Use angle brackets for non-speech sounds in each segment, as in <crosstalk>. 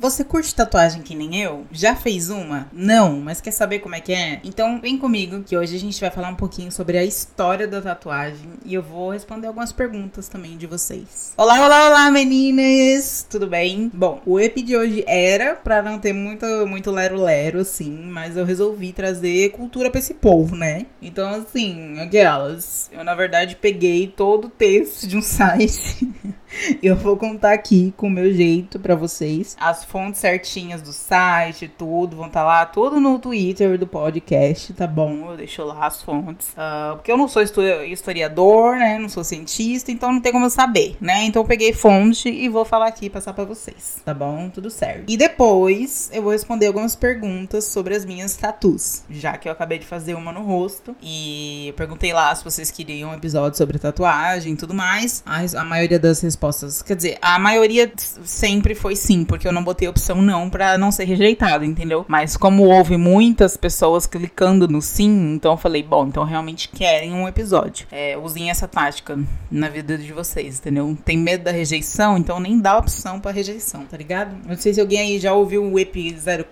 Você curte tatuagem que nem eu? Já fez uma? Não, mas quer saber como é que é? Então vem comigo que hoje a gente vai falar um pouquinho sobre a história da tatuagem e eu vou responder algumas perguntas também de vocês. Olá, olá, olá, meninas! Tudo bem? Bom, o EP de hoje era para não ter muito muito lero-lero assim, mas eu resolvi trazer cultura para esse povo, né? Então assim, aquelas, eu na verdade peguei todo o texto de um <laughs> site <laughs> Eu vou contar aqui com o meu jeito para vocês. As fontes certinhas do site, tudo, vão estar tá lá, tudo no Twitter do podcast, tá bom? Eu deixo lá as fontes. Uh, porque eu não sou historiador, né? Não sou cientista, então não tem como eu saber, né? Então eu peguei fonte e vou falar aqui, passar para vocês, tá bom? Tudo certo. E depois eu vou responder algumas perguntas sobre as minhas tatuas, já que eu acabei de fazer uma no rosto. E perguntei lá se vocês queriam um episódio sobre tatuagem e tudo mais. A, a maioria das respostas respostas. Quer dizer, a maioria sempre foi sim, porque eu não botei opção não para não ser rejeitado, entendeu? Mas como houve muitas pessoas clicando no sim, então eu falei, bom, então realmente querem um episódio. É, usem essa tática na vida de vocês, entendeu? Tem medo da rejeição, então nem dá opção para rejeição, tá ligado? Não sei se alguém aí já ouviu o EP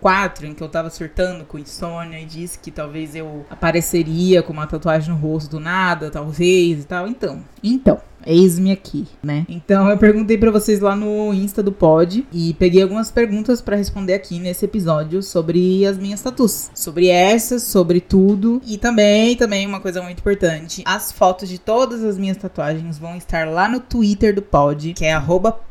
04 em que eu tava surtando com insônia e disse que talvez eu apareceria com uma tatuagem no rosto do nada, talvez e tal. Então, então, Eis-me aqui, né? Então eu perguntei para vocês lá no Insta do Pod e peguei algumas perguntas para responder aqui nesse episódio sobre as minhas tatuas, sobre essas, sobre tudo e também, também uma coisa muito importante, as fotos de todas as minhas tatuagens vão estar lá no Twitter do Pod, que é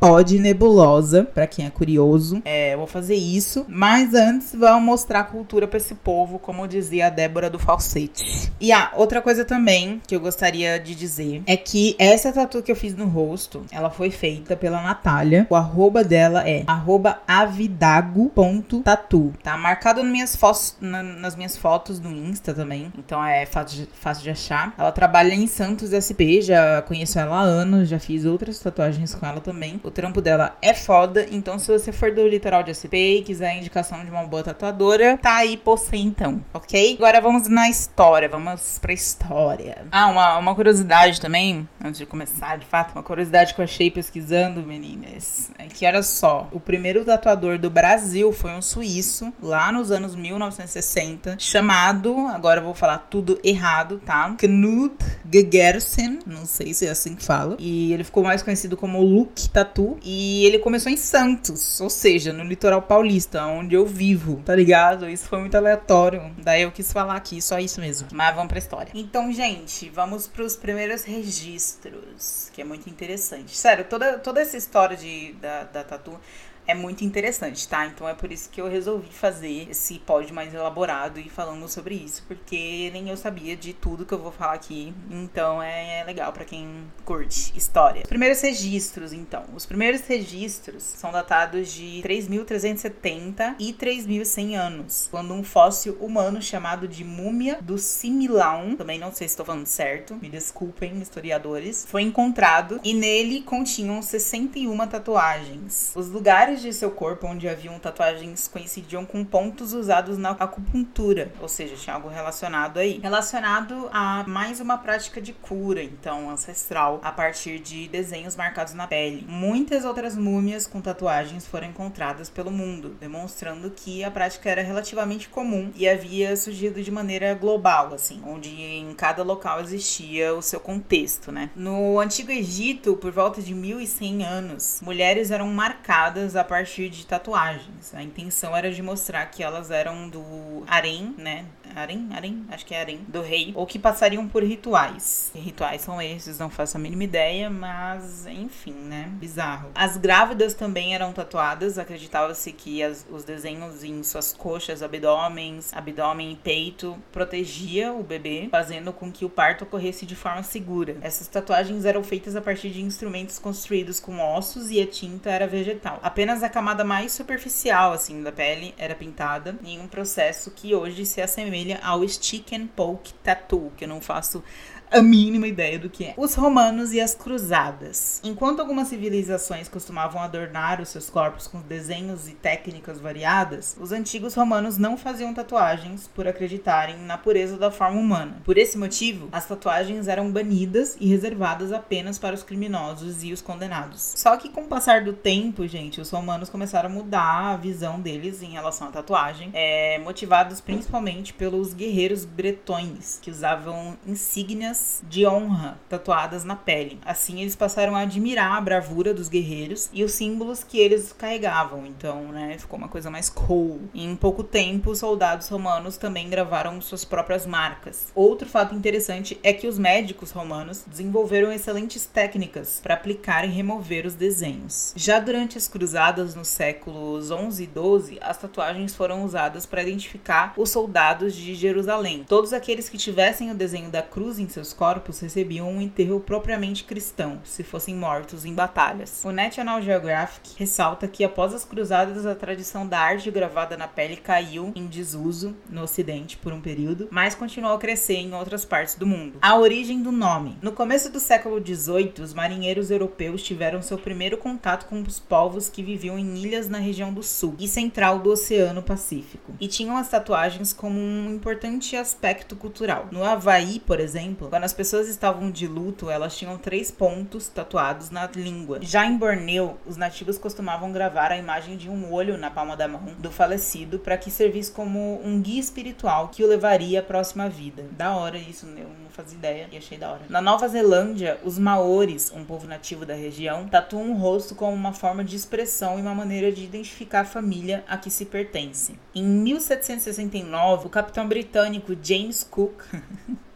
@podnebulosa, para quem é curioso. É, eu vou fazer isso, mas antes vamos mostrar a cultura para esse povo, como dizia a Débora do Falsete. E ah, outra coisa também que eu gostaria de dizer é que essa tatuagem tatu que eu fiz no rosto, ela foi feita pela Natália. O arroba dela é arroba avidago.tatu. Tá marcado nas minhas, fotos, na, nas minhas fotos no Insta também. Então é fácil de, fácil de achar. Ela trabalha em Santos SP, já conheço ela há anos, já fiz outras tatuagens com ela também. O trampo dela é foda, então se você for do litoral de SP e quiser a indicação de uma boa tatuadora, tá aí você então, ok? Agora vamos na história, vamos pra história. Ah, uma, uma curiosidade também, antes de começar começar, de fato, uma curiosidade que eu achei pesquisando, meninas, é que olha só, o primeiro tatuador do Brasil foi um suíço, lá nos anos 1960, chamado, agora eu vou falar tudo errado, tá? Knut Gegersen, não sei se é assim que fala, e ele ficou mais conhecido como Luke Tatu, e ele começou em Santos, ou seja, no litoral paulista, onde eu vivo, tá ligado? Isso foi muito aleatório, daí eu quis falar aqui, só isso mesmo. Mas vamos pra história. Então, gente, vamos pros primeiros registros que é muito interessante. Sério, toda, toda essa história de, da, da tatu é muito interessante, tá? Então é por isso que eu resolvi fazer esse pod mais elaborado e falando sobre isso, porque nem eu sabia de tudo que eu vou falar aqui. Então é, é legal para quem curte história. Os primeiros registros, então. Os primeiros registros são datados de 3.370 e 3.100 anos, quando um fóssil humano chamado de múmia do Similaun, também não sei se estou falando certo, me desculpem, historiadores, foi encontrado e nele continham 61 tatuagens. Os lugares de seu corpo onde haviam tatuagens coincidiam com pontos usados na acupuntura, ou seja, tinha algo relacionado aí. Relacionado a mais uma prática de cura, então, ancestral, a partir de desenhos marcados na pele. Muitas outras múmias com tatuagens foram encontradas pelo mundo, demonstrando que a prática era relativamente comum e havia surgido de maneira global, assim, onde em cada local existia o seu contexto, né? No Antigo Egito, por volta de 1100 anos, mulheres eram marcadas a partir de tatuagens. A intenção era de mostrar que elas eram do harém, né? Harém? Harém? Acho que é harém. Do rei. Ou que passariam por rituais. Que rituais são esses? Não faço a mínima ideia, mas enfim, né? Bizarro. As grávidas também eram tatuadas. Acreditava-se que as, os desenhos em suas coxas, abdômenes, abdômen e peito protegia o bebê, fazendo com que o parto ocorresse de forma segura. Essas tatuagens eram feitas a partir de instrumentos construídos com ossos e a tinta era vegetal. Apenas a camada mais superficial assim da pele era pintada em um processo que hoje se assemelha ao stick and poke tattoo, que eu não faço a mínima ideia do que é. Os romanos e as cruzadas. Enquanto algumas civilizações costumavam adornar os seus corpos com desenhos e técnicas variadas, os antigos romanos não faziam tatuagens por acreditarem na pureza da forma humana. Por esse motivo, as tatuagens eram banidas e reservadas apenas para os criminosos e os condenados. Só que com o passar do tempo, gente, os romanos começaram a mudar a visão deles em relação à tatuagem, é, motivados principalmente pelos guerreiros bretões, que usavam insígnias de honra tatuadas na pele. Assim, eles passaram a admirar a bravura dos guerreiros e os símbolos que eles carregavam. Então, né, ficou uma coisa mais cool. Em pouco tempo, os soldados romanos também gravaram suas próprias marcas. Outro fato interessante é que os médicos romanos desenvolveram excelentes técnicas para aplicar e remover os desenhos. Já durante as cruzadas nos séculos 11 e 12, as tatuagens foram usadas para identificar os soldados de Jerusalém. Todos aqueles que tivessem o desenho da cruz em seus corpos recebiam um enterro propriamente cristão, se fossem mortos em batalhas. O National Geographic ressalta que após as cruzadas a tradição da arte gravada na pele caiu em desuso no ocidente por um período, mas continuou a crescer em outras partes do mundo. A origem do nome. No começo do século XVIII, os marinheiros europeus tiveram seu primeiro contato com os povos que viviam em ilhas na região do sul e central do Oceano Pacífico, e tinham as tatuagens como um importante aspecto cultural. No Havaí, por exemplo, quando as pessoas estavam de luto, elas tinham três pontos tatuados na língua. Já em Borneo, os nativos costumavam gravar a imagem de um olho na palma da mão do falecido para que servisse como um guia espiritual que o levaria à próxima vida. Da hora isso, eu não fazia ideia e achei da hora. Na Nova Zelândia, os maores, um povo nativo da região, tatuam o rosto como uma forma de expressão e uma maneira de identificar a família a que se pertence. Em 1769, o capitão britânico James Cook.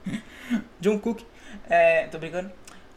<laughs> John Cook, é, tô brincando,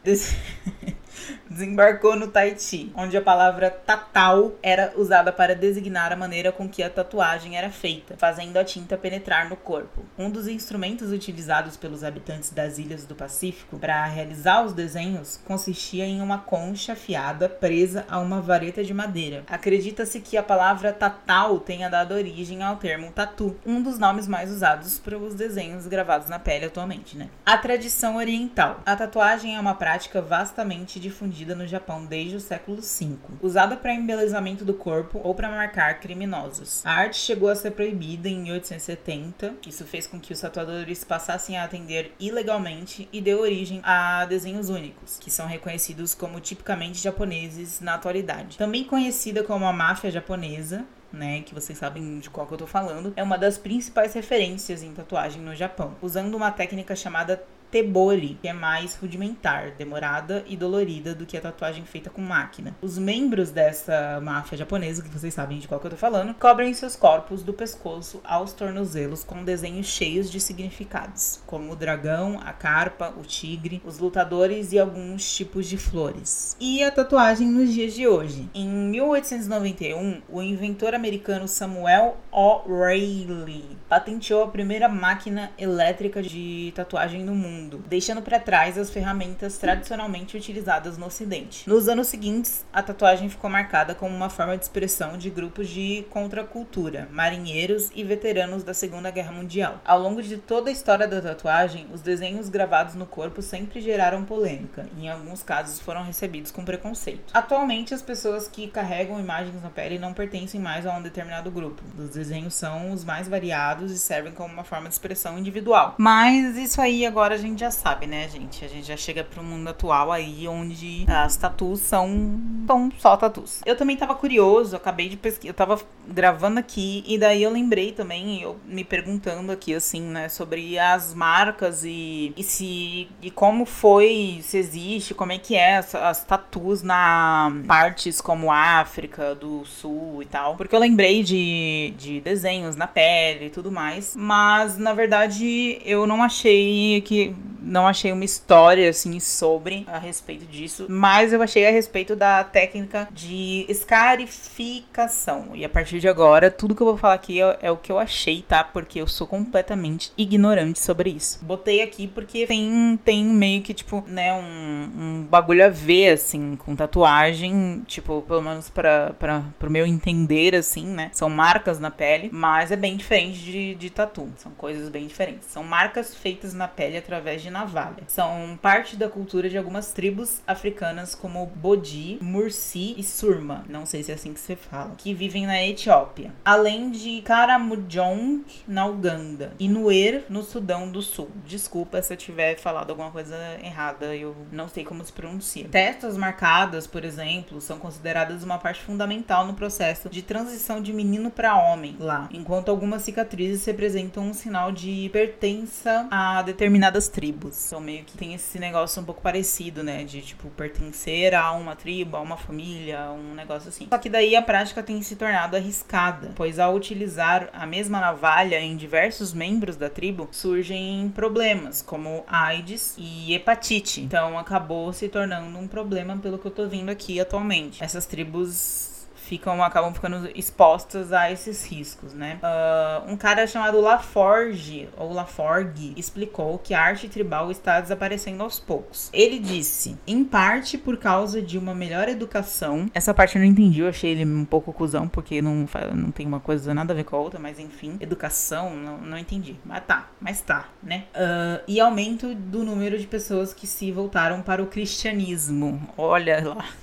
<laughs> desembarcou no Tahiti, onde a palavra tatal era usada para designar a maneira com que a tatuagem era feita, fazendo a tinta penetrar no corpo. Um dos instrumentos utilizados pelos habitantes das ilhas do Pacífico para realizar os desenhos consistia em uma concha afiada presa a uma vareta de madeira. Acredita-se que a palavra tatal tenha dado origem ao termo tatu, um dos nomes mais usados para os desenhos gravados na pele atualmente, né? A tradição oriental. A tatuagem é uma prática vastamente difundida no Japão desde o século V, usada para embelezamento do corpo ou para marcar criminosos. A arte chegou a ser proibida em 1870, isso fez com que os tatuadores passassem a atender ilegalmente e deu origem a desenhos únicos, que são reconhecidos como tipicamente japoneses na atualidade. Também conhecida como a máfia japonesa, né, que vocês sabem de qual que eu tô falando, é uma das principais referências em tatuagem no Japão, usando uma técnica chamada tebori, que é mais rudimentar, demorada e dolorida do que a tatuagem feita com máquina. Os membros dessa máfia japonesa, que vocês sabem de qual que eu tô falando, cobrem seus corpos do pescoço aos tornozelos com desenhos cheios de significados, como o dragão, a carpa, o tigre, os lutadores e alguns tipos de flores. E a tatuagem nos dias de hoje. Em 1891, o inventor americano Samuel O'Reilly patenteou a primeira máquina elétrica de tatuagem no mundo mundo, deixando para trás as ferramentas tradicionalmente utilizadas no Ocidente. Nos anos seguintes, a tatuagem ficou marcada como uma forma de expressão de grupos de contracultura, marinheiros e veteranos da Segunda Guerra Mundial. Ao longo de toda a história da tatuagem, os desenhos gravados no corpo sempre geraram polêmica e, em alguns casos, foram recebidos com preconceito. Atualmente, as pessoas que carregam imagens na pele não pertencem mais a um determinado grupo. Os desenhos são os mais variados e servem como uma forma de expressão individual. Mas isso aí agora a gente gente já sabe, né, gente? A gente já chega pro mundo atual aí, onde as tatus são, são só tatus. Eu também tava curioso, acabei de pesquisar, eu tava gravando aqui, e daí eu lembrei também, eu me perguntando aqui, assim, né, sobre as marcas e, e se, e como foi, se existe, como é que é as, as tatus na partes como África do Sul e tal. Porque eu lembrei de, de desenhos na pele e tudo mais, mas na verdade eu não achei que não achei uma história assim sobre a respeito disso, mas eu achei a respeito da técnica de escarificação. E a partir de agora, tudo que eu vou falar aqui é, é o que eu achei, tá? Porque eu sou completamente ignorante sobre isso. Botei aqui porque tem, tem meio que, tipo, né, um, um bagulho a ver, assim, com tatuagem, tipo, pelo menos para pro meu entender, assim, né? São marcas na pele, mas é bem diferente de, de tatu. São coisas bem diferentes. São marcas feitas na pele através de navalha. São parte da cultura de algumas tribos africanas como Bodi, Mursi e Surma, não sei se é assim que se fala, que vivem na Etiópia. Além de Karamujong na Uganda e Nuer no Sudão do Sul. Desculpa se eu tiver falado alguma coisa errada, eu não sei como se pronuncia. Testas marcadas, por exemplo, são consideradas uma parte fundamental no processo de transição de menino para homem lá, enquanto algumas cicatrizes representam um sinal de pertença a determinadas tribos. Então meio que tem esse negócio um pouco parecido, né, de tipo pertencer a uma tribo, a uma família, um negócio assim. Só que daí a prática tem se tornado arriscada, pois ao utilizar a mesma navalha em diversos membros da tribo, surgem problemas como AIDS e hepatite. Então acabou se tornando um problema pelo que eu tô vendo aqui atualmente. Essas tribos ficam acabam ficando expostas a esses riscos, né? Uh, um cara chamado Laforge ou Laforgue explicou que a arte tribal está desaparecendo aos poucos. Ele disse, em parte por causa de uma melhor educação. Essa parte eu não entendi, eu achei ele um pouco cuzão porque não não tem uma coisa nada a ver com a outra, mas enfim, educação não, não entendi. Mas tá, mas tá, né? Uh, e aumento do número de pessoas que se voltaram para o cristianismo. Olha lá.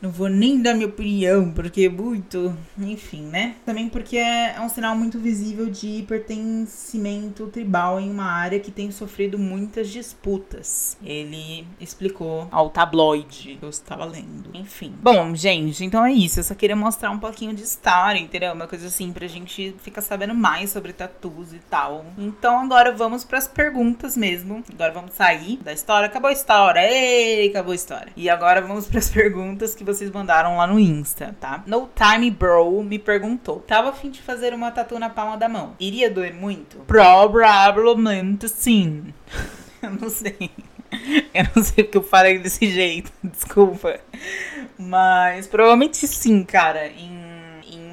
Não vou nem dar minha opinião, porque é muito. Enfim, né? Também porque é, é um sinal muito visível de pertencimento tribal em uma área que tem sofrido muitas disputas. Ele explicou ao tabloide que eu estava lendo. Enfim. Bom, gente, então é isso. Eu só queria mostrar um pouquinho de história, entendeu? Uma coisa assim pra gente ficar sabendo mais sobre tatus e tal. Então agora vamos pras perguntas mesmo. Agora vamos sair da história. Acabou a história. Ei, acabou a história. E agora vamos pras perguntas que vocês mandaram lá no Insta, tá? No Time Bro me perguntou: tava afim de fazer uma tatu na palma da mão. Iria doer muito? Provavelmente sim. <laughs> eu não sei. Eu não sei porque eu falei desse <laughs> jeito, desculpa. Mas provavelmente sim, cara. Em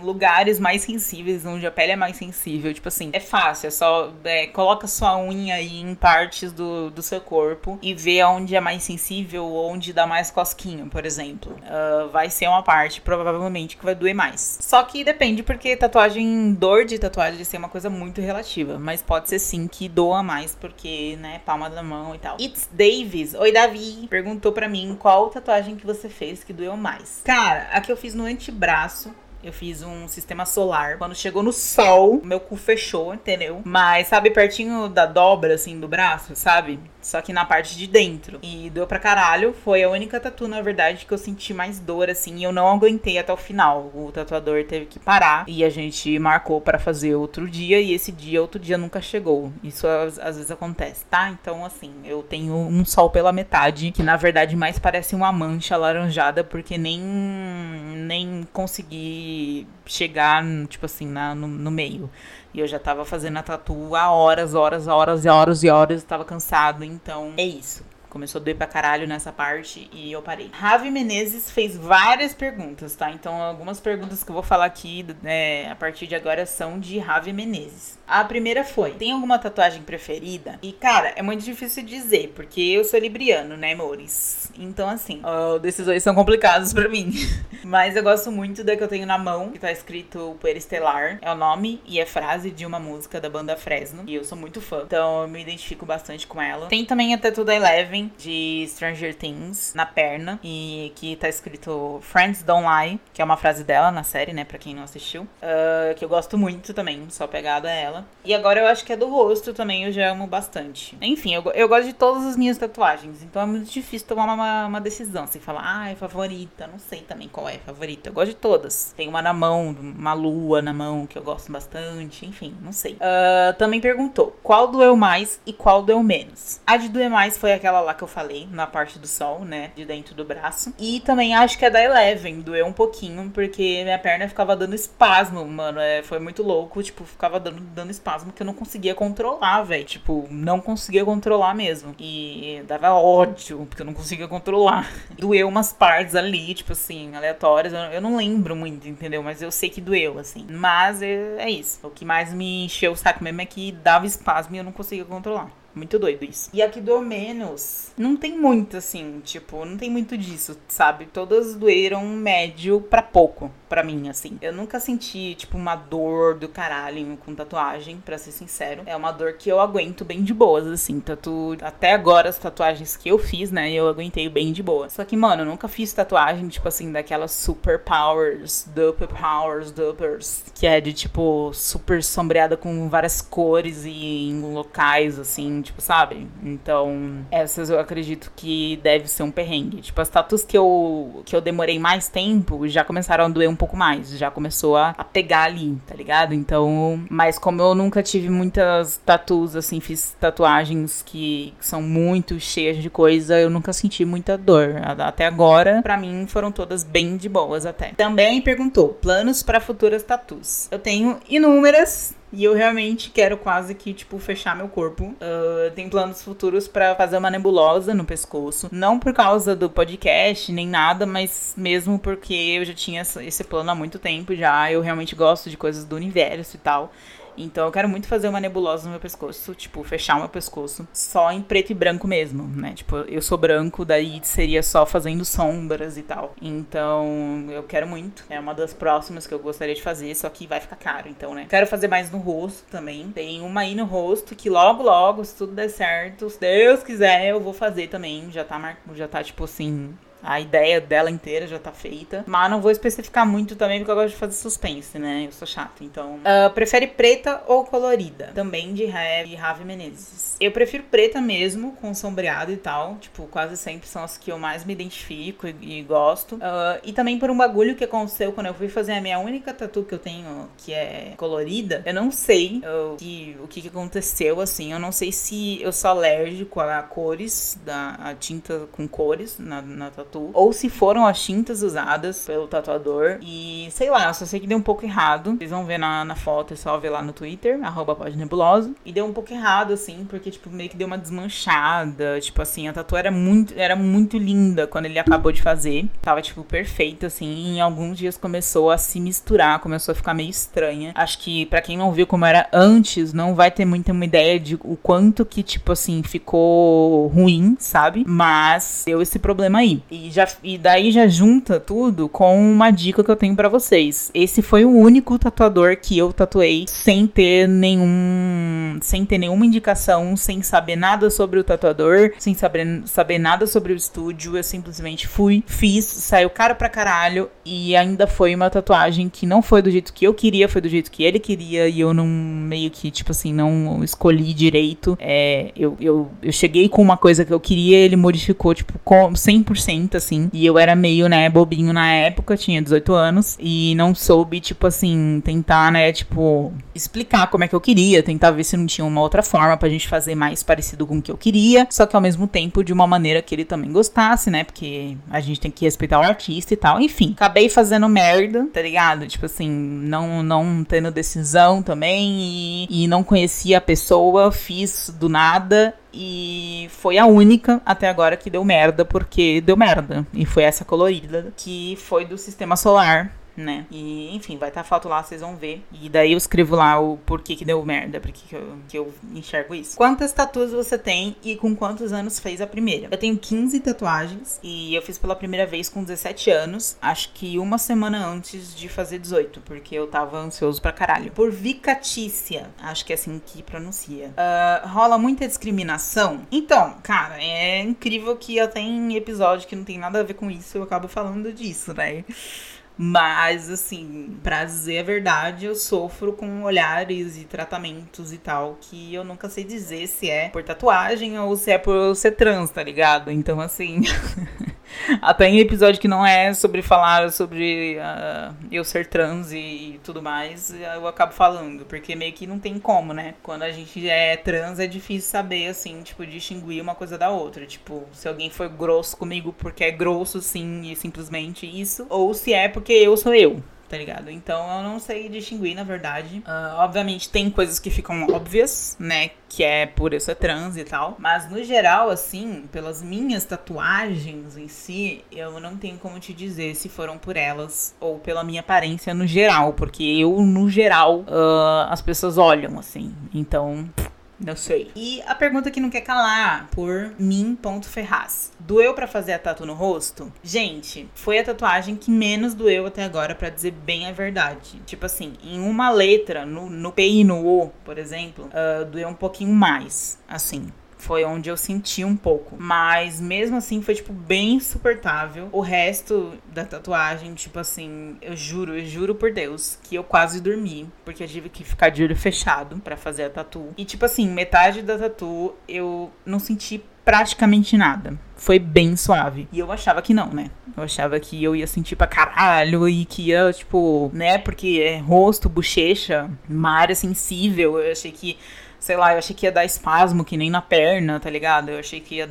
lugares mais sensíveis, onde a pele é mais sensível. Tipo assim, é fácil, é só é, coloca sua unha aí em partes do, do seu corpo e vê onde é mais sensível, onde dá mais cosquinho, por exemplo. Uh, vai ser uma parte, provavelmente, que vai doer mais. Só que depende, porque tatuagem, dor de tatuagem é uma coisa muito relativa. Mas pode ser sim que doa mais, porque, né, palma da mão e tal. It's Davis. Oi, Davi. Perguntou para mim qual tatuagem que você fez que doeu mais. Cara, a que eu fiz no antebraço eu fiz um sistema solar. Quando chegou no sol, meu cu fechou, entendeu? Mas, sabe, pertinho da dobra, assim, do braço, sabe? Só que na parte de dentro. E deu pra caralho. Foi a única tatu, na verdade, que eu senti mais dor, assim. E eu não aguentei até o final. O tatuador teve que parar. E a gente marcou para fazer outro dia. E esse dia, outro dia nunca chegou. Isso às, às, vezes acontece, tá? Então, assim, eu tenho um sol pela metade. Que na verdade mais parece uma mancha alaranjada. Porque nem, nem consegui chegar, tipo assim, na, no, no meio. E eu já tava fazendo a tatu há horas, horas, horas e horas e horas. Tava cansado, então é isso. Começou a doer pra caralho nessa parte e eu parei. Ravi Menezes fez várias perguntas, tá? Então, algumas perguntas que eu vou falar aqui é, a partir de agora são de Ravi Menezes. A primeira foi: tem alguma tatuagem preferida? E, cara, é muito difícil dizer, porque eu sou libriano, né, amores? Então, assim, uh, decisões são complicadas para mim. <laughs> Mas eu gosto muito da que eu tenho na mão, que tá escrito Poeira Estelar. É o nome e é frase de uma música da banda Fresno. E eu sou muito fã. Então, eu me identifico bastante com ela. Tem também a Tattoo da Eleven de Stranger Things na perna e que tá escrito Friends Don't Lie, que é uma frase dela na série, né, pra quem não assistiu, uh, que eu gosto muito também, só pegada a ela. E agora eu acho que é do rosto também, eu já amo bastante. Enfim, eu, eu gosto de todas as minhas tatuagens, então é muito difícil tomar uma, uma decisão, assim, falar, ah, é favorita, não sei também qual é a favorita. Eu gosto de todas. Tem uma na mão, uma lua na mão, que eu gosto bastante, enfim, não sei. Uh, também perguntou, qual doeu mais e qual doeu menos? A de doer mais foi aquela lá que eu falei, na parte do sol, né? De dentro do braço. E também acho que é da Eleven, doeu um pouquinho, porque minha perna ficava dando espasmo, mano. É, foi muito louco, tipo, ficava dando, dando espasmo que eu não conseguia controlar, velho. Tipo, não conseguia controlar mesmo. E dava ódio, porque eu não conseguia controlar. <laughs> Doeu umas partes ali, tipo assim, aleatórias. Eu não lembro muito, entendeu? Mas eu sei que doeu, assim. Mas é, é isso. O que mais me encheu o saco mesmo é que dava espasmo e eu não conseguia controlar. Muito doido isso. E aqui do menos, não tem muito assim, tipo, não tem muito disso, sabe? Todas doeram médio pra pouco, pra mim, assim. Eu nunca senti, tipo, uma dor do caralho com tatuagem, pra ser sincero. É uma dor que eu aguento bem de boas, assim. Tatu... Até agora, as tatuagens que eu fiz, né, eu aguentei bem de boa. Só que, mano, eu nunca fiz tatuagem, tipo assim, daquelas super powers, duper powers, dupers, que é de, tipo, super sombreada com várias cores e em locais, assim, tipo, sabe? Então, essas eu acredito que deve ser um perrengue. Tipo, as tatus que eu, que eu demorei mais tempo já começaram a doer um pouco mais. Já começou a, a pegar ali, tá ligado? Então, mas como eu nunca tive muitas tatus, assim, fiz tatuagens que são muito cheias de coisa, eu nunca senti muita dor. Até agora, para mim, foram todas bem de boas até. Também perguntou: planos para futuras tatus. Eu tenho inúmeras e eu realmente quero quase que, tipo, fechar meu corpo. Uh, tem planos futuros para fazer uma nebulosa no pescoço. Não por causa do podcast, nem nada, mas mesmo porque eu já tinha esse plano há muito tempo já. Eu realmente gosto de coisas do universo e tal. Então eu quero muito fazer uma nebulosa no meu pescoço, tipo, fechar o meu pescoço só em preto e branco mesmo, né? Tipo, eu sou branco, daí seria só fazendo sombras e tal. Então, eu quero muito. É uma das próximas que eu gostaria de fazer, só que vai ficar caro, então, né? Quero fazer mais no rosto também. Tem uma aí no rosto que logo, logo, se tudo der certo, se Deus quiser, eu vou fazer também. Já tá, mar... já tá tipo assim, a ideia dela inteira já tá feita. Mas não vou especificar muito também, porque eu gosto de fazer suspense, né? Eu sou chato. Então. Uh, prefere preta ou colorida? Também de Ravi, Ravi Menezes. Eu prefiro preta mesmo, com sombreado e tal. Tipo, quase sempre são as que eu mais me identifico e, e gosto. Uh, e também por um bagulho que aconteceu quando eu fui fazer a minha única tatu que eu tenho, que é colorida. Eu não sei uh, que, o que, que aconteceu, assim. Eu não sei se eu sou alérgico a cores, da, a tinta com cores na, na tatu tatu, ou se foram as tintas usadas pelo tatuador. E sei lá, eu só sei que deu um pouco errado. Vocês vão ver na, na foto, é só ver lá no Twitter, arroba nebuloso. E deu um pouco errado, assim, porque, tipo, meio que deu uma desmanchada. Tipo assim, a tatu era muito, era muito linda quando ele acabou de fazer. Tava, tipo, perfeita, assim. E em alguns dias começou a se misturar, começou a ficar meio estranha. Acho que, para quem não viu como era antes, não vai ter muita uma ideia de o quanto que, tipo assim, ficou ruim, sabe? Mas deu esse problema aí. E e, já, e daí já junta tudo com uma dica que eu tenho para vocês. Esse foi o único tatuador que eu tatuei sem ter nenhum. sem ter nenhuma indicação, sem saber nada sobre o tatuador, sem saber, saber nada sobre o estúdio. Eu simplesmente fui, fiz, saiu caro pra caralho. E ainda foi uma tatuagem que não foi do jeito que eu queria, foi do jeito que ele queria. E eu não meio que, tipo assim, não escolhi direito. É, eu, eu, eu cheguei com uma coisa que eu queria, ele modificou, tipo, com 100% muito, assim. E eu era meio, né, bobinho na época, tinha 18 anos. E não soube, tipo assim, tentar, né, tipo, explicar como é que eu queria, tentar ver se não tinha uma outra forma pra gente fazer mais parecido com o que eu queria. Só que ao mesmo tempo de uma maneira que ele também gostasse, né? Porque a gente tem que respeitar o artista e tal. Enfim, acabei fazendo merda, tá ligado? Tipo assim, não, não tendo decisão também e, e não conhecia a pessoa, fiz do nada e foi a única até agora que deu merda, porque deu merda. E foi essa colorida, que foi do sistema solar né? E, enfim, vai estar tá foto lá, vocês vão ver. E daí eu escrevo lá o porquê que deu merda, porque que eu, que eu enxergo isso. Quantas tatuas você tem e com quantos anos fez a primeira? Eu tenho 15 tatuagens e eu fiz pela primeira vez com 17 anos, acho que uma semana antes de fazer 18, porque eu tava ansioso pra caralho. Por vicatícia, acho que é assim que pronuncia. Uh, rola muita discriminação? Então, cara, é incrível que até em episódio que não tem nada a ver com isso eu acabo falando disso, né? Mas, assim, pra dizer a verdade, eu sofro com olhares e tratamentos e tal que eu nunca sei dizer se é por tatuagem ou se é por ser trans, tá ligado? Então, assim. <laughs> <laughs> Até em episódio que não é sobre falar sobre uh, eu ser trans e, e, tudo mais, eu acabo falando, porque meio que não tem como, né? Quando a gente é trans é difícil saber, assim, tipo, distinguir uma coisa da outra. Tipo, se alguém foi grosso comigo porque é grosso, sim, e simplesmente isso, ou se é porque eu sou eu tá ligado? Então eu não sei distinguir, na verdade. Uh, obviamente tem coisas que ficam óbvias, né? Que é por eu ser trans e tal. Mas no geral, assim, pelas minhas tatuagens em si, eu não tenho como te dizer se foram por elas ou pela minha aparência no geral. Porque eu, no geral, uh, as pessoas olham, assim. Então Não sei. E a pergunta que não quer calar, por mim.ferraz. Doeu para fazer a tatu no rosto? Gente, foi a tatuagem que menos doeu até agora, para dizer bem a verdade. Tipo assim, em uma letra, no, no P e no O, por exemplo, uh, doeu um pouquinho mais. Assim, foi onde eu senti um pouco. Mas mesmo assim foi, tipo, bem insuportável. O resto da tatuagem, tipo assim, eu juro, eu juro por Deus que eu quase dormi. Porque eu tive que ficar de olho fechado para fazer a tatu. E, tipo assim, metade da tatu eu não senti praticamente nada. Foi bem suave. E eu achava que não, né? Eu achava que eu ia sentir pra caralho e que ia, tipo, né? Porque é rosto, bochecha, uma área sensível. Eu achei que sei lá, eu achei que ia dar espasmo, que nem na perna, tá ligado? Eu achei que ia,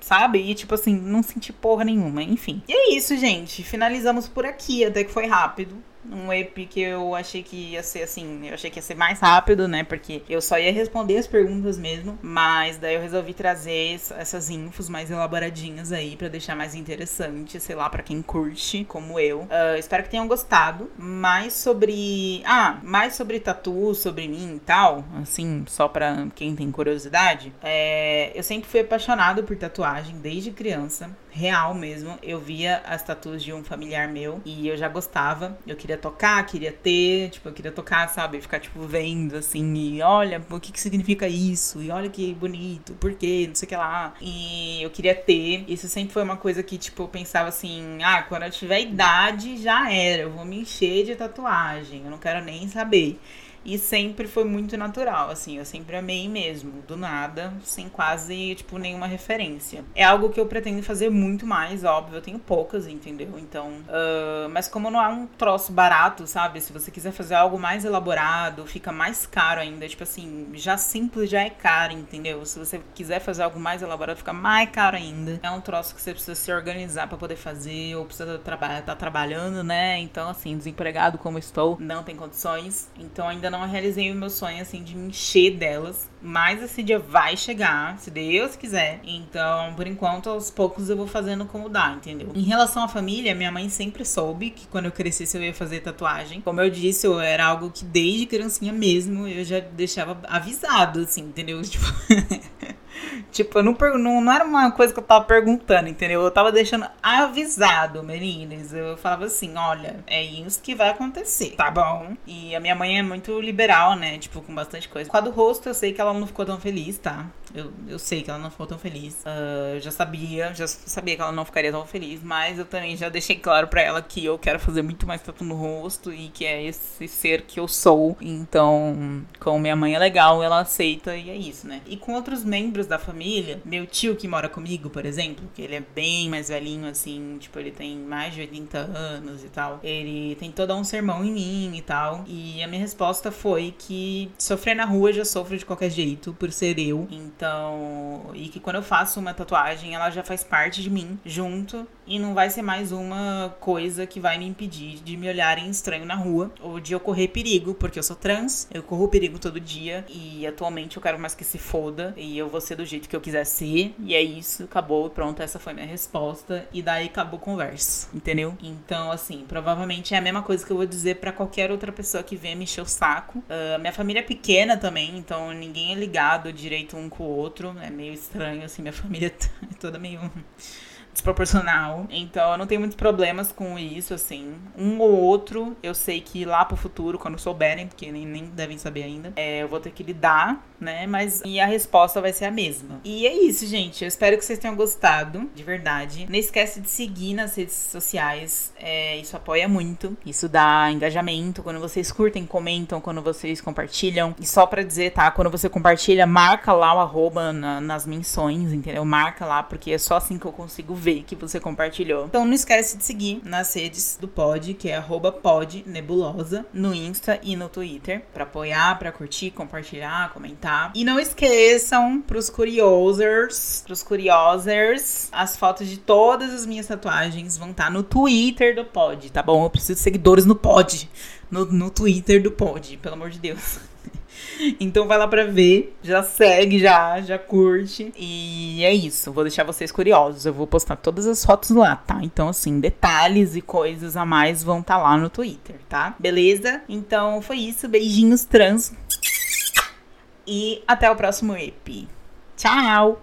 sabe? E tipo assim, não senti porra nenhuma, enfim. E é isso, gente. Finalizamos por aqui, até que foi rápido um EP que eu achei que ia ser assim, eu achei que ia ser mais rápido, né? Porque eu só ia responder as perguntas mesmo, mas daí eu resolvi trazer essas infos mais elaboradinhas aí para deixar mais interessante, sei lá, para quem curte, como eu. Uh, espero que tenham gostado. Mais sobre, ah, mais sobre tatu, sobre mim e tal, assim, só para quem tem curiosidade. É, eu sempre fui apaixonado por tatuagem desde criança real mesmo. Eu via as tatuas de um familiar meu e eu já gostava. Eu queria tocar, queria ter, tipo, eu queria tocar, sabe? Ficar, tipo, vendo assim, e olha, o que que significa isso? E olha que bonito, por quê? Não sei o que lá. E eu queria ter. Isso sempre foi uma coisa que, tipo, eu pensava assim, ah, quando eu tiver idade, já era. Eu vou me encher de tatuagem. Eu não quero nem saber. E sempre foi muito natural, assim, eu sempre amei mesmo, do nada, sem quase, tipo, nenhuma referência. É algo que eu pretendo fazer muito mais, óbvio, eu tenho poucas, entendeu? Então, uh, mas como não é um troço barato, sabe? Se você quiser fazer algo mais elaborado, fica mais caro ainda, tipo assim, já simples já é caro, entendeu? Se você quiser fazer algo mais elaborado, fica mais caro ainda. É um troço que você precisa se organizar para poder fazer, ou precisa trabalhar, tá trabalhando, né? Então, assim, desempregado como estou, não tem condições, então ainda não realizei o meu sonho, assim, de me encher delas. Mas esse dia vai chegar, se Deus quiser. Então, por enquanto, aos poucos eu vou fazendo como dá, entendeu? Em relação à família, minha mãe sempre soube que quando eu crescesse eu ia fazer tatuagem. Como eu disse, eu era algo que desde criancinha mesmo eu já deixava avisado, assim, entendeu? <laughs> Tipo. Tipo, eu não, não, não era uma coisa que eu tava perguntando, entendeu? Eu tava deixando avisado, meninas. Eu falava assim: olha, é isso que vai acontecer, tá bom? E a minha mãe é muito liberal, né? Tipo, com bastante coisa. Com a do rosto, eu sei que ela não ficou tão feliz, tá? Eu, eu sei que ela não ficou tão feliz. Uh, eu já sabia, já sabia que ela não ficaria tão feliz, mas eu também já deixei claro para ela que eu quero fazer muito mais tatu no rosto e que é esse ser que eu sou. Então, como minha mãe é legal, ela aceita e é isso, né? E com outros membros da família, meu tio que mora comigo, por exemplo, que ele é bem mais velhinho, assim, tipo, ele tem mais de 80 anos e tal. Ele tem todo um sermão em mim e tal. E a minha resposta foi que sofrer na rua já sofro de qualquer jeito, por ser eu. Então, então, e que quando eu faço uma tatuagem, ela já faz parte de mim, junto, e não vai ser mais uma coisa que vai me impedir de me olharem estranho na rua ou de eu correr perigo, porque eu sou trans, eu corro perigo todo dia e atualmente eu quero mais que se foda e eu vou ser do jeito que eu quiser ser, e é isso, acabou, pronto, essa foi minha resposta, e daí acabou a conversa, entendeu? Então, assim, provavelmente é a mesma coisa que eu vou dizer para qualquer outra pessoa que venha me encher o saco. Uh, minha família é pequena também, então ninguém é ligado direito um com o outro. É meio estranho, assim, minha família <laughs> é toda meio desproporcional. Então eu não tenho muitos problemas com isso, assim. Um ou outro, eu sei que lá pro futuro, quando souberem, porque nem, nem devem saber ainda, é, eu vou ter que lidar, né? Mas e a resposta vai ser a mesma. E é isso, gente. Eu espero que vocês tenham gostado, de verdade. Não esquece de seguir nas redes sociais. É, isso apoia muito. Isso dá engajamento. Quando vocês curtem, comentam, quando vocês compartilham. E só pra dizer, tá? Quando você compartilha, marca lá o arroba na, nas menções, entendeu? Marca lá, porque é só assim que eu consigo ver que você compartilhou. Então não esquece de seguir nas redes do pod, que é podnebulosa, no Insta e no Twitter, para apoiar, para curtir, compartilhar, comentar. E não esqueçam, pros curiosers, pros curiosers, as fotos de todas as minhas tatuagens vão estar tá no Twitter do pod, tá bom? Eu preciso de seguidores no pod, no, no Twitter do pod, pelo amor de Deus. <laughs> Então vai lá pra ver, já segue, já, já curte. E é isso, vou deixar vocês curiosos. Eu vou postar todas as fotos lá, tá? Então, assim, detalhes e coisas a mais vão estar tá lá no Twitter, tá? Beleza? Então foi isso, beijinhos trans. e até o próximo EP. Tchau!